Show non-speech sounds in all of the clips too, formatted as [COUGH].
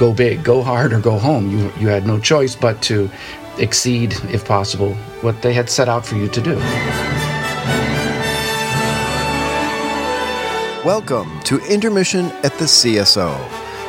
go big, go hard, or go home. You, you had no choice but to exceed, if possible, what they had set out for you to do. Welcome to Intermission at the CSO,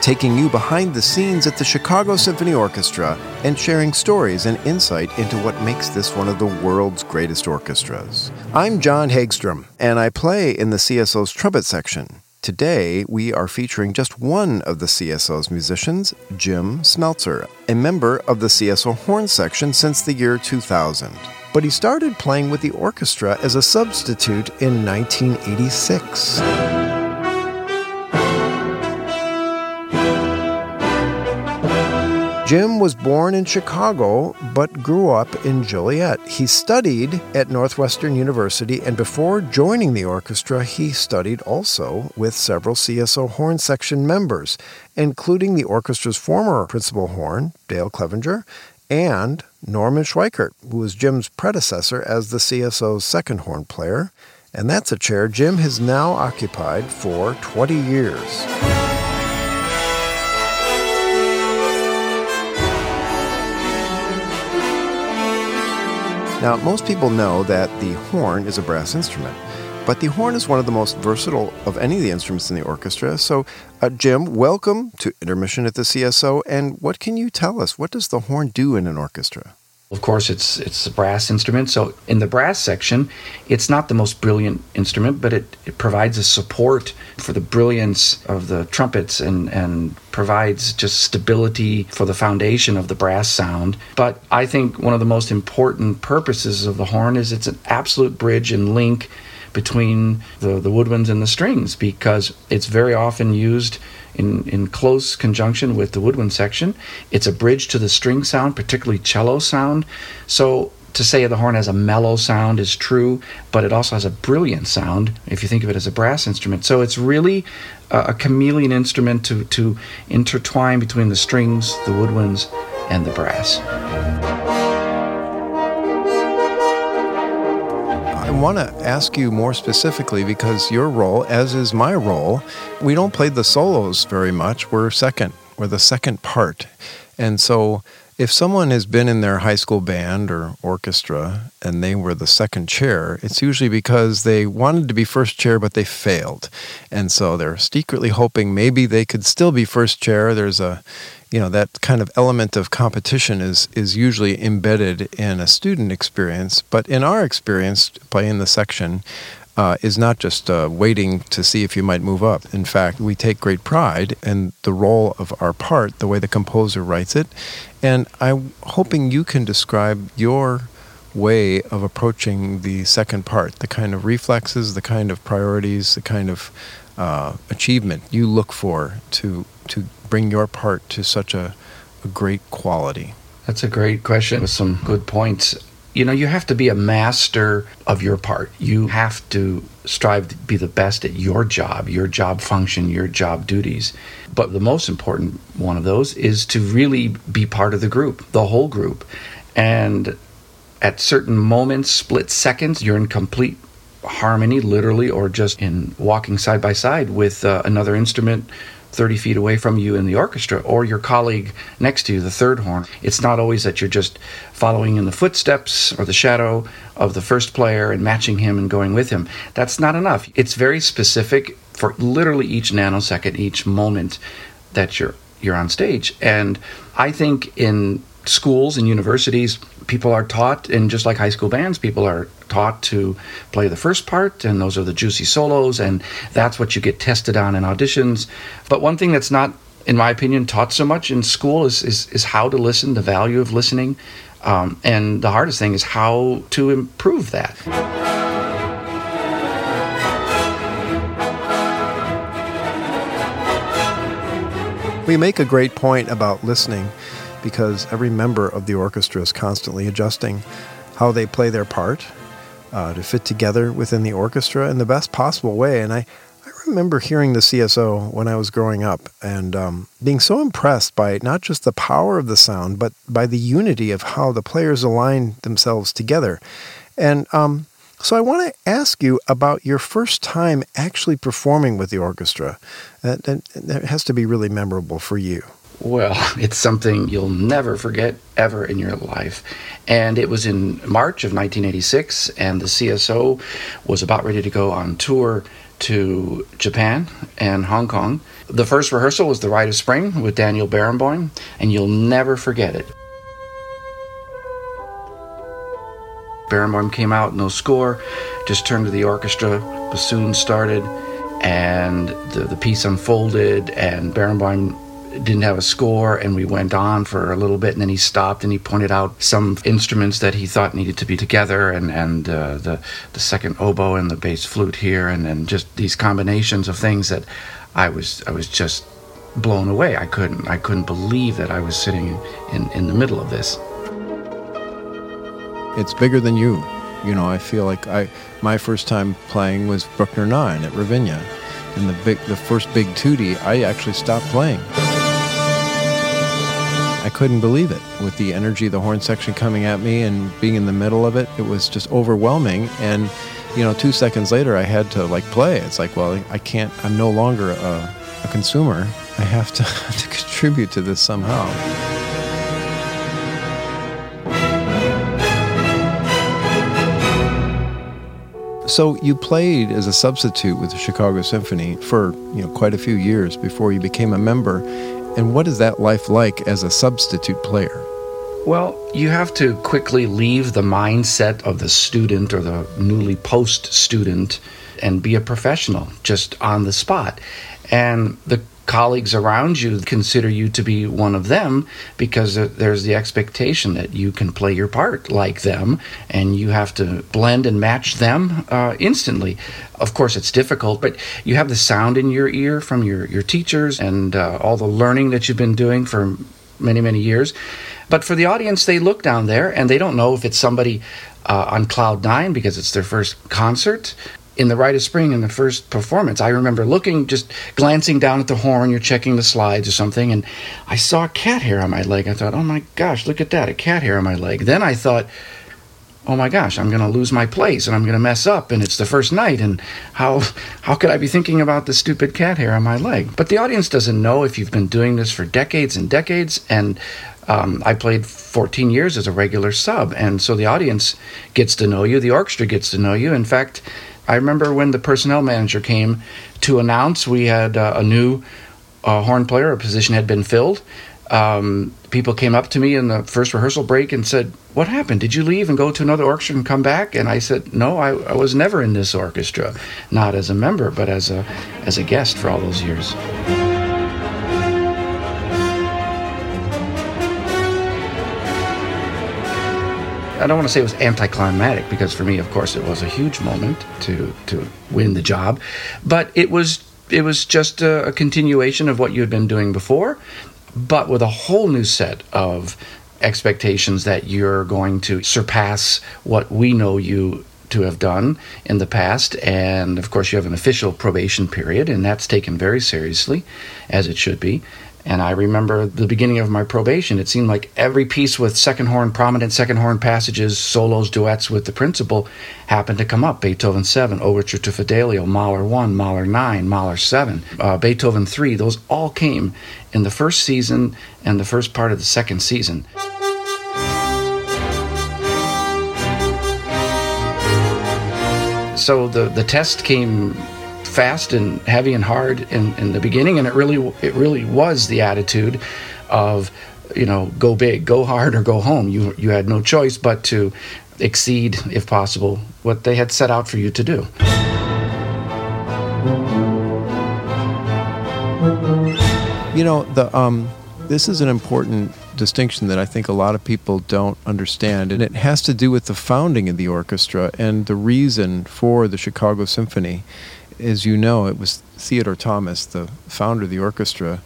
taking you behind the scenes at the Chicago Symphony Orchestra and sharing stories and insight into what makes this one of the world's greatest orchestras. I'm John Hagstrom, and I play in the CSO's trumpet section. Today, we are featuring just one of the CSO's musicians, Jim Smelser, a member of the CSO horn section since the year 2000. But he started playing with the orchestra as a substitute in 1986. Jim was born in Chicago but grew up in Joliet. He studied at Northwestern University, and before joining the orchestra, he studied also with several CSO horn section members, including the orchestra's former principal horn, Dale Clevenger, and Norman Schweikert, who was Jim's predecessor as the CSO's second horn player. And that's a chair Jim has now occupied for 20 years. Now, most people know that the horn is a brass instrument, but the horn is one of the most versatile of any of the instruments in the orchestra. So, uh, Jim, welcome to Intermission at the CSO. And what can you tell us? What does the horn do in an orchestra? Of course, it's it's a brass instrument. So in the brass section, it's not the most brilliant instrument, but it, it provides a support for the brilliance of the trumpets and and provides just stability for the foundation of the brass sound. But I think one of the most important purposes of the horn is it's an absolute bridge and link between the, the woodwinds and the strings because it's very often used in, in close conjunction with the woodwind section. It's a bridge to the string sound, particularly cello sound. So to say the horn has a mellow sound is true, but it also has a brilliant sound if you think of it as a brass instrument. So it's really a, a chameleon instrument to, to intertwine between the strings, the woodwinds, and the brass. Want to ask you more specifically because your role, as is my role, we don't play the solos very much. We're second, we're the second part. And so if someone has been in their high school band or orchestra and they were the second chair, it's usually because they wanted to be first chair but they failed. And so they're secretly hoping maybe they could still be first chair. There's a you know that kind of element of competition is is usually embedded in a student experience but in our experience playing the section uh, is not just uh, waiting to see if you might move up. In fact, we take great pride in the role of our part, the way the composer writes it. And I'm hoping you can describe your way of approaching the second part, the kind of reflexes, the kind of priorities, the kind of uh, achievement you look for to to bring your part to such a, a great quality? That's a great question with some good points. You know, you have to be a master of your part. You have to strive to be the best at your job, your job function, your job duties. But the most important one of those is to really be part of the group, the whole group. And at certain moments, split seconds, you're in complete harmony, literally, or just in walking side by side with uh, another instrument 30 feet away from you in the orchestra or your colleague next to you, the third horn. It's not always that you're just following in the footsteps or the shadow of the first player and matching him and going with him. That's not enough. It's very specific for literally each nanosecond, each moment that you're you're on stage. And I think in schools and universities, people are taught, and just like high school bands, people are taught to play the first part, and those are the juicy solos, and that's what you get tested on in auditions. But one thing that's not, in my opinion, taught so much in school is is, is how to listen, the value of listening, um, and the hardest thing is how to improve that. We make a great point about listening because every member of the orchestra is constantly adjusting how they play their part uh, to fit together within the orchestra in the best possible way. And I, I remember hearing the CSO when I was growing up and um, being so impressed by not just the power of the sound, but by the unity of how the players align themselves together. And um, so I want to ask you about your first time actually performing with the orchestra. That, that, that has to be really memorable for you. Well, [LAUGHS] it's something you'll never forget ever in your life. And it was in March of 1986, and the CSO was about ready to go on tour to Japan and Hong Kong. The first rehearsal was The Rite of Spring with Daniel Barenboim, and you'll never forget it. Barenboim came out, no score, just turned to the orchestra, bassoon started, and the, the piece unfolded, and Barenboim didn't have a score and we went on for a little bit and then he stopped and he pointed out some instruments that he thought needed to be together and, and uh, the, the second oboe and the bass flute here and, and just these combinations of things that I was I was just blown away. I couldn't I couldn't believe that I was sitting in, in the middle of this. It's bigger than you. You know, I feel like I my first time playing was Bruckner 9 at Ravinia. And the big the first big tutti, I actually stopped playing. I couldn't believe it with the energy of the horn section coming at me and being in the middle of it. It was just overwhelming. And, you know, two seconds later, I had to like play. It's like, well, I can't, I'm no longer a, a consumer. I have to, [LAUGHS] to contribute to this somehow. So you played as a substitute with the Chicago Symphony for you know quite a few years before you became a member. And what is that life like as a substitute player? Well, you have to quickly leave the mindset of the student or the newly post student and be a professional just on the spot. And the colleagues around you consider you to be one of them because there's the expectation that you can play your part like them and you have to blend and match them uh, instantly. Of course, it's difficult, but you have the sound in your ear from your, your teachers and uh, all the learning that you've been doing for many, many years. But for the audience, they look down there and they don't know if it's somebody uh, on cloud nine because it's their first concert in the Rite of Spring in the first performance, I remember looking, just glancing down at the horn, you're checking the slides or something, and I saw a cat hair on my leg. I thought, oh my gosh, look at that, a cat hair on my leg. Then I thought, oh my gosh, I'm going to lose my place and I'm going to mess up and it's the first night and how how could I be thinking about the stupid cat hair on my leg? But the audience doesn't know if you've been doing this for decades and decades and um, I played 14 years as a regular sub, and so the audience gets to know you, the orchestra gets to know you. In fact, I remember when the personnel manager came to announce we had uh, a new uh, horn player, a position had been filled. Um, people came up to me in the first rehearsal break and said, What happened? Did you leave and go to another orchestra and come back? And I said, No, I, I was never in this orchestra, not as a member, but as a, as a guest for all those years. I don't want to say it was anticlimactic because for me, of course, it was a huge moment to to win the job, but it was it was just a, a continuation of what you had been doing before, but with a whole new set of expectations that you're going to surpass what we know you to have done in the past. And of course, you have an official probation period, and that's taken very seriously, as it should be. And I remember the beginning of my probation, it seemed like every piece with second horn, prominent second horn passages, solos, duets with the principal happened to come up. Beethoven 7, Overture to Fidelio, Mahler 1, Mahler 9, Mahler 7, uh, Beethoven 3. Those all came in the first season and the first part of the second season. So the, the test came fast and heavy and hard in, in the beginning, and it really it really was the attitude of you know go big, go hard, or go home. You you had no choice but to exceed, if possible, what they had set out for you to do. You know the um, this is an important distinction that I think a lot of people don't understand, and it has to do with the founding of the orchestra and the reason for the Chicago Symphony as you know, it was Theodore Thomas, the founder of the orchestra,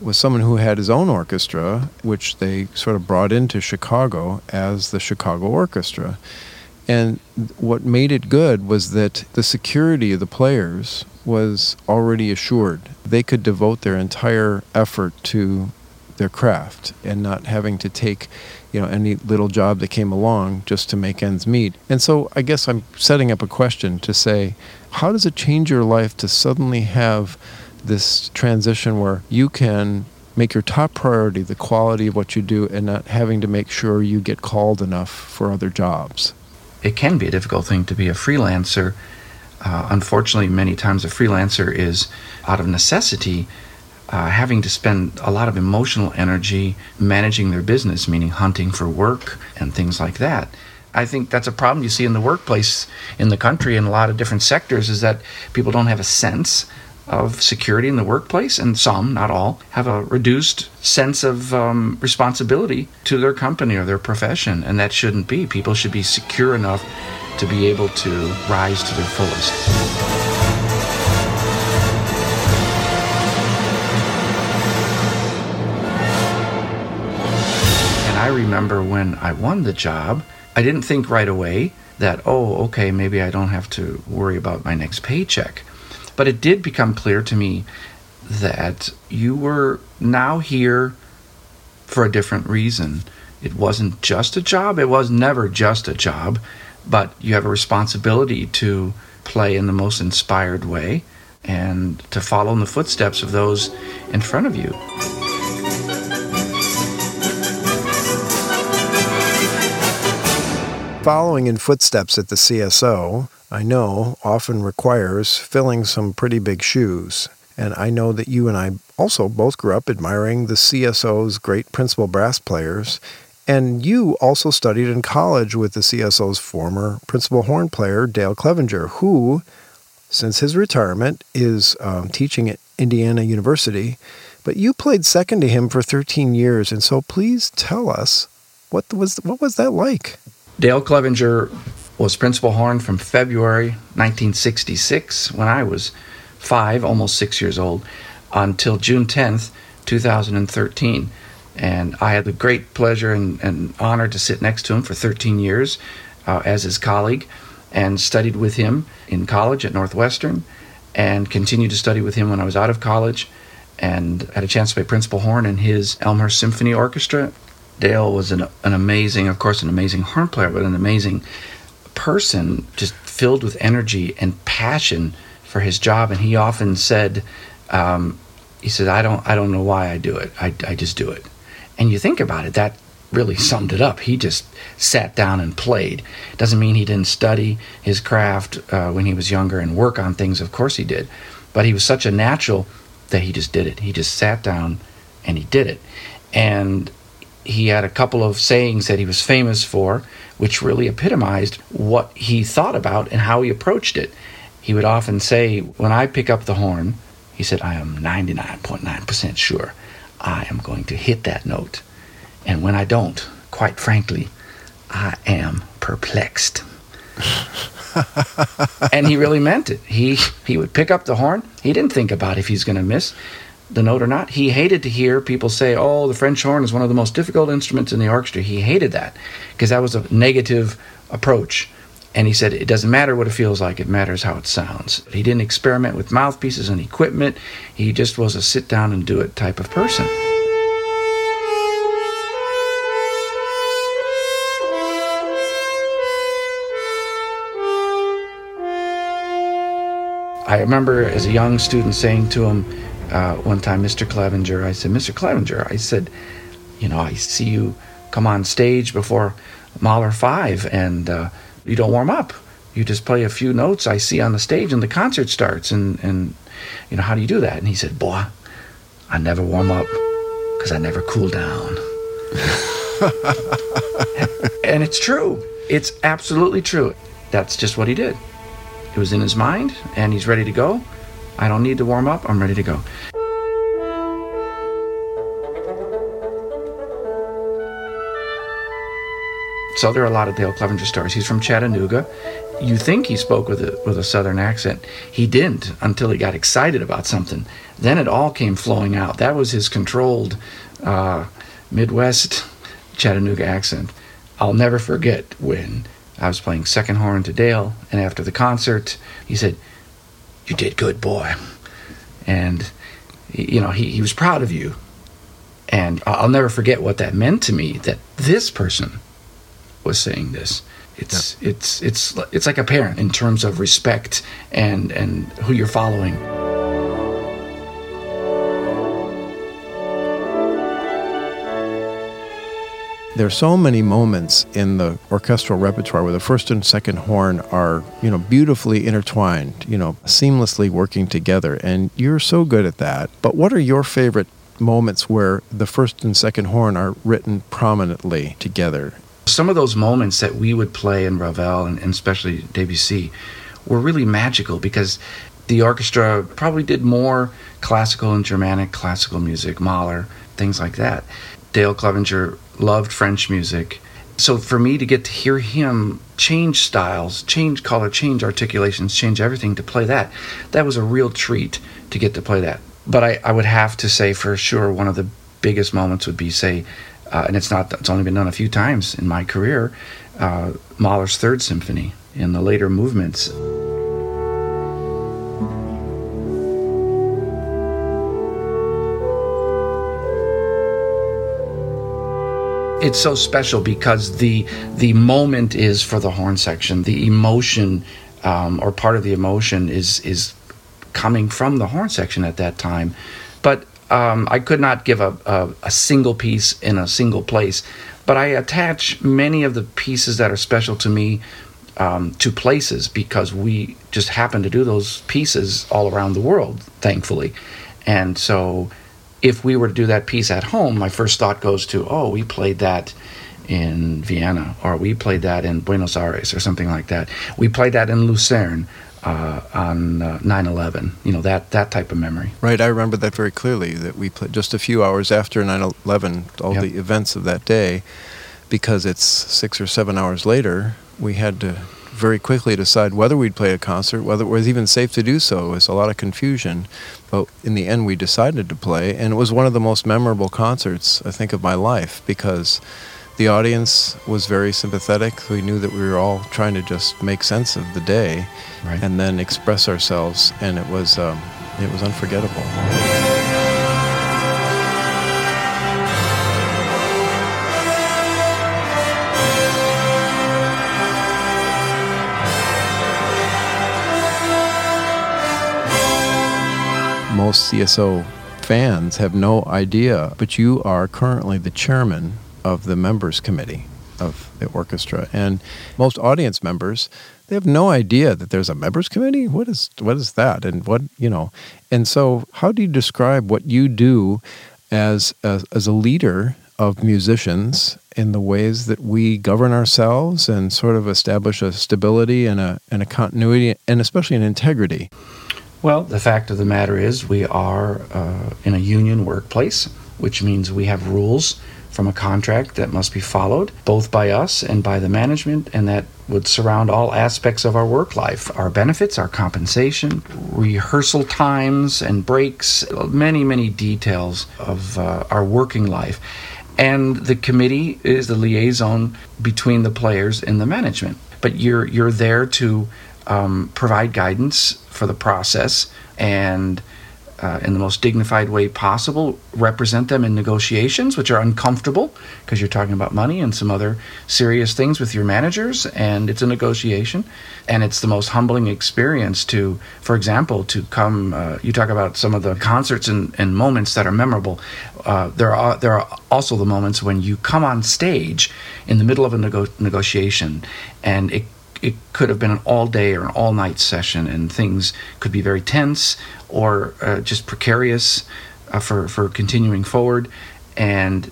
was someone who had his own orchestra, which they sort of brought into Chicago as the Chicago Orchestra. And what made it good was that the security of the players was already assured. They could devote their entire effort to their craft and not having to take you know any little job that came along just to make ends meet. And so I guess I'm setting up a question to say, how does it change your life to suddenly have this transition where you can make your top priority the quality of what you do and not having to make sure you get called enough for other jobs. It can be a difficult thing to be a freelancer. Uh, unfortunately, many times a freelancer is out of necessity uh, having to spend a lot of emotional energy managing their business, meaning hunting for work and things like that. I think that's a problem you see in the workplace in the country in a lot of different sectors is that people don't have a sense of security in the workplace, and some, not all, have a reduced sense of um, responsibility to their company or their profession, and that shouldn't be. People should be secure enough to be able to rise to their fullest. I remember when I won the job, I didn't think right away that, oh, okay, maybe I don't have to worry about my next paycheck. But it did become clear to me that you were now here for a different reason. It wasn't just a job, it was never just a job, but you have a responsibility to play in the most inspired way and to follow in the footsteps of those in front of you. Following in footsteps at the CSO, I know, often requires filling some pretty big shoes. And I know that you and I also both grew up admiring the CSO's great principal brass players. And you also studied in college with the CSO's former principal horn player, Dale Clevenger, who, since his retirement, is um, teaching at Indiana University. But you played second to him for 13 years. And so please tell us what was, what was that like? Dale Clevenger was principal horn from February 1966, when I was five, almost six years old, until June 10th, 2013. And I had the great pleasure and, and honor to sit next to him for 13 years uh, as his colleague and studied with him in college at Northwestern and continued to study with him when I was out of college and had a chance to play principal horn in his Elmhurst Symphony Orchestra Dale was an, an amazing, of course, an amazing horn player, but an amazing person, just filled with energy and passion for his job. And he often said, um, he said, I don't, I don't know why I do it. I, I just do it. And you think about it, that really summed it up. He just sat down and played. Doesn't mean he didn't study his craft uh, when he was younger and work on things. Of course he did. But he was such a natural that he just did it. He just sat down and he did it. And he had a couple of sayings that he was famous for, which really epitomized what he thought about and how he approached it. He would often say, When I pick up the horn, he said, I am 99.9% sure I am going to hit that note. And when I don't, quite frankly, I am perplexed. [LAUGHS] and he really meant it. He he would pick up the horn. He didn't think about if he's going to miss the note or not. He hated to hear people say, "Oh, the French horn is one of the most difficult instruments in the orchestra." He hated that because that was a negative approach. And he said, "It doesn't matter what it feels like; it matters how it sounds." He didn't experiment with mouthpieces and equipment. He just was a sit down and do it type of person. I remember as a young student saying to him, uh, one time, Mr. Clevenger, I said, Mr. Clevenger, I said, you know, I see you come on stage before Mahler 5 and uh, you don't warm up. You just play a few notes I see on the stage and the concert starts. And, and, you know, how do you do that? And he said, boy, I never warm up because I never cool down. [LAUGHS] and it's true. It's absolutely true. That's just what he did. It was in his mind and he's ready to go. I don't need to warm up. I'm ready to go. So there are a lot of Dale Clevenger stories. He's from Chattanooga. You think he spoke with a, with a southern accent. He didn't until he got excited about something. Then it all came flowing out. That was his controlled uh, Midwest Chattanooga accent. I'll never forget when I was playing second horn to Dale, and after the concert, he said, you did good, boy. And, you know, he, he was proud of you. And I'll never forget what that meant to me that this person was saying this. It's, yeah. it's, it's, it's like a parent in terms of respect and, and who you're following. There are so many moments in the orchestral repertoire where the first and second horn are, you know, beautifully intertwined, you know, seamlessly working together. And you're so good at that. But what are your favorite moments where the first and second horn are written prominently together? Some of those moments that we would play in Ravel and, and especially Debussy were really magical because the orchestra probably did more classical and Germanic classical music, Mahler, things like that. Dale Clevenger loved French music. So for me to get to hear him change styles, change color, change articulations, change everything to play that, that was a real treat to get to play that. But I, I would have to say for sure one of the biggest moments would be say, uh, and it's not it's only been done a few times in my career, uh, Mahler's Third Symphony in the later movements. It's so special because the the moment is for the horn section. The emotion, um, or part of the emotion, is is coming from the horn section at that time. But um, I could not give a, a, a single piece in a single place. But I attach many of the pieces that are special to me um, to places because we just happen to do those pieces all around the world, thankfully. And so if we were to do that piece at home, my first thought goes to, oh, we played that in Vienna, or we played that in Buenos Aires, or something like that. We played that in Lucerne uh, on uh, 9/11. You know that that type of memory. Right, I remember that very clearly. That we played just a few hours after 9/11, all yep. the events of that day, because it's six or seven hours later. We had to very quickly decide whether we'd play a concert, whether it was even safe to do so. It was a lot of confusion. But in the end, we decided to play, and it was one of the most memorable concerts, I think, of my life because the audience was very sympathetic. We knew that we were all trying to just make sense of the day right. and then express ourselves, and it was, um, it was unforgettable. Most CSO fans have no idea, but you are currently the chairman of the members committee of the orchestra. And most audience members they have no idea that there's a members committee? What is what is that? And what you know and so how do you describe what you do as a, as a leader of musicians in the ways that we govern ourselves and sort of establish a stability and a and a continuity and especially an integrity well, the fact of the matter is, we are uh, in a union workplace, which means we have rules from a contract that must be followed, both by us and by the management, and that would surround all aspects of our work life our benefits, our compensation, rehearsal times and breaks, many, many details of uh, our working life. And the committee is the liaison between the players and the management. But you're, you're there to um, provide guidance for the process and uh, in the most dignified way possible, represent them in negotiations, which are uncomfortable because you're talking about money and some other serious things with your managers, and it's a negotiation. And it's the most humbling experience to, for example, to come. Uh, you talk about some of the concerts and, and moments that are memorable. Uh, there are there are also the moments when you come on stage in the middle of a nego- negotiation, and it it could have been an all day or an all night session, and things could be very tense or uh, just precarious uh, for, for continuing forward. And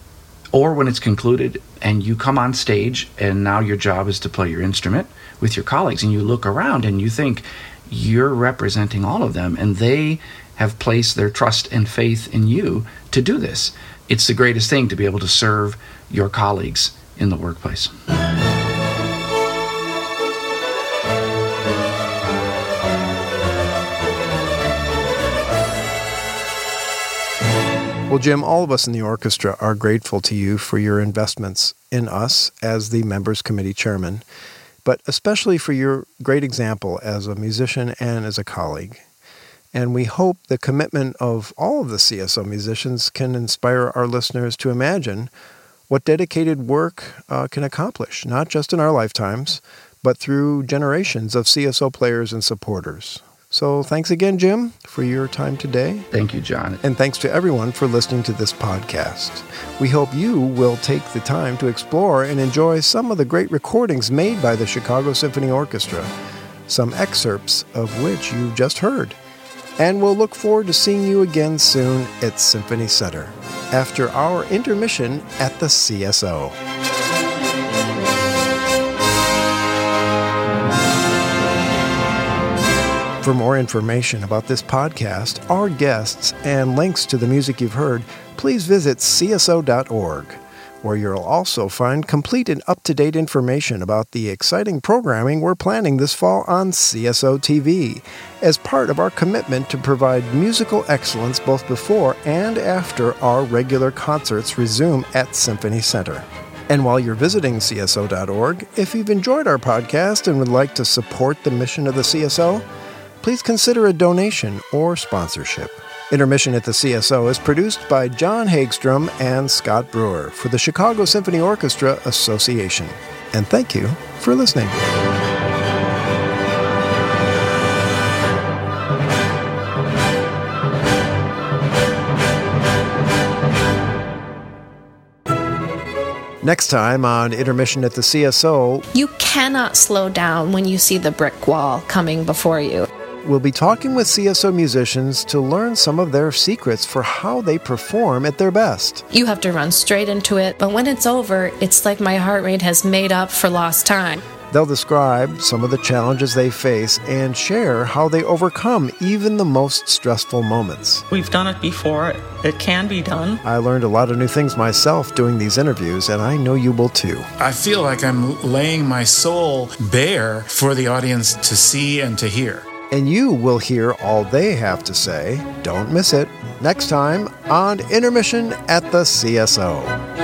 or when it's concluded and you come on stage and now your job is to play your instrument with your colleagues and you look around and you think you're representing all of them and they have placed their trust and faith in you to do this. It's the greatest thing to be able to serve your colleagues in the workplace. Well, Jim, all of us in the orchestra are grateful to you for your investments in us as the members committee chairman, but especially for your great example as a musician and as a colleague. And we hope the commitment of all of the CSO musicians can inspire our listeners to imagine what dedicated work uh, can accomplish, not just in our lifetimes, but through generations of CSO players and supporters. So thanks again, Jim, for your time today. Thank you, John. And thanks to everyone for listening to this podcast. We hope you will take the time to explore and enjoy some of the great recordings made by the Chicago Symphony Orchestra, some excerpts of which you've just heard. And we'll look forward to seeing you again soon at Symphony Center after our intermission at the CSO. For more information about this podcast, our guests, and links to the music you've heard, please visit cso.org, where you'll also find complete and up to date information about the exciting programming we're planning this fall on CSO TV, as part of our commitment to provide musical excellence both before and after our regular concerts resume at Symphony Center. And while you're visiting CSO.org, if you've enjoyed our podcast and would like to support the mission of the CSO, please consider a donation or sponsorship. Intermission at the CSO is produced by John Hagstrom and Scott Brewer for the Chicago Symphony Orchestra Association. And thank you for listening. Next time on Intermission at the CSO, You cannot slow down when you see the brick wall coming before you. We'll be talking with CSO musicians to learn some of their secrets for how they perform at their best. You have to run straight into it, but when it's over, it's like my heart rate has made up for lost time. They'll describe some of the challenges they face and share how they overcome even the most stressful moments. We've done it before. It can be done. I learned a lot of new things myself doing these interviews, and I know you will too. I feel like I'm laying my soul bare for the audience to see and to hear. And you will hear all they have to say. Don't miss it. Next time on Intermission at the CSO.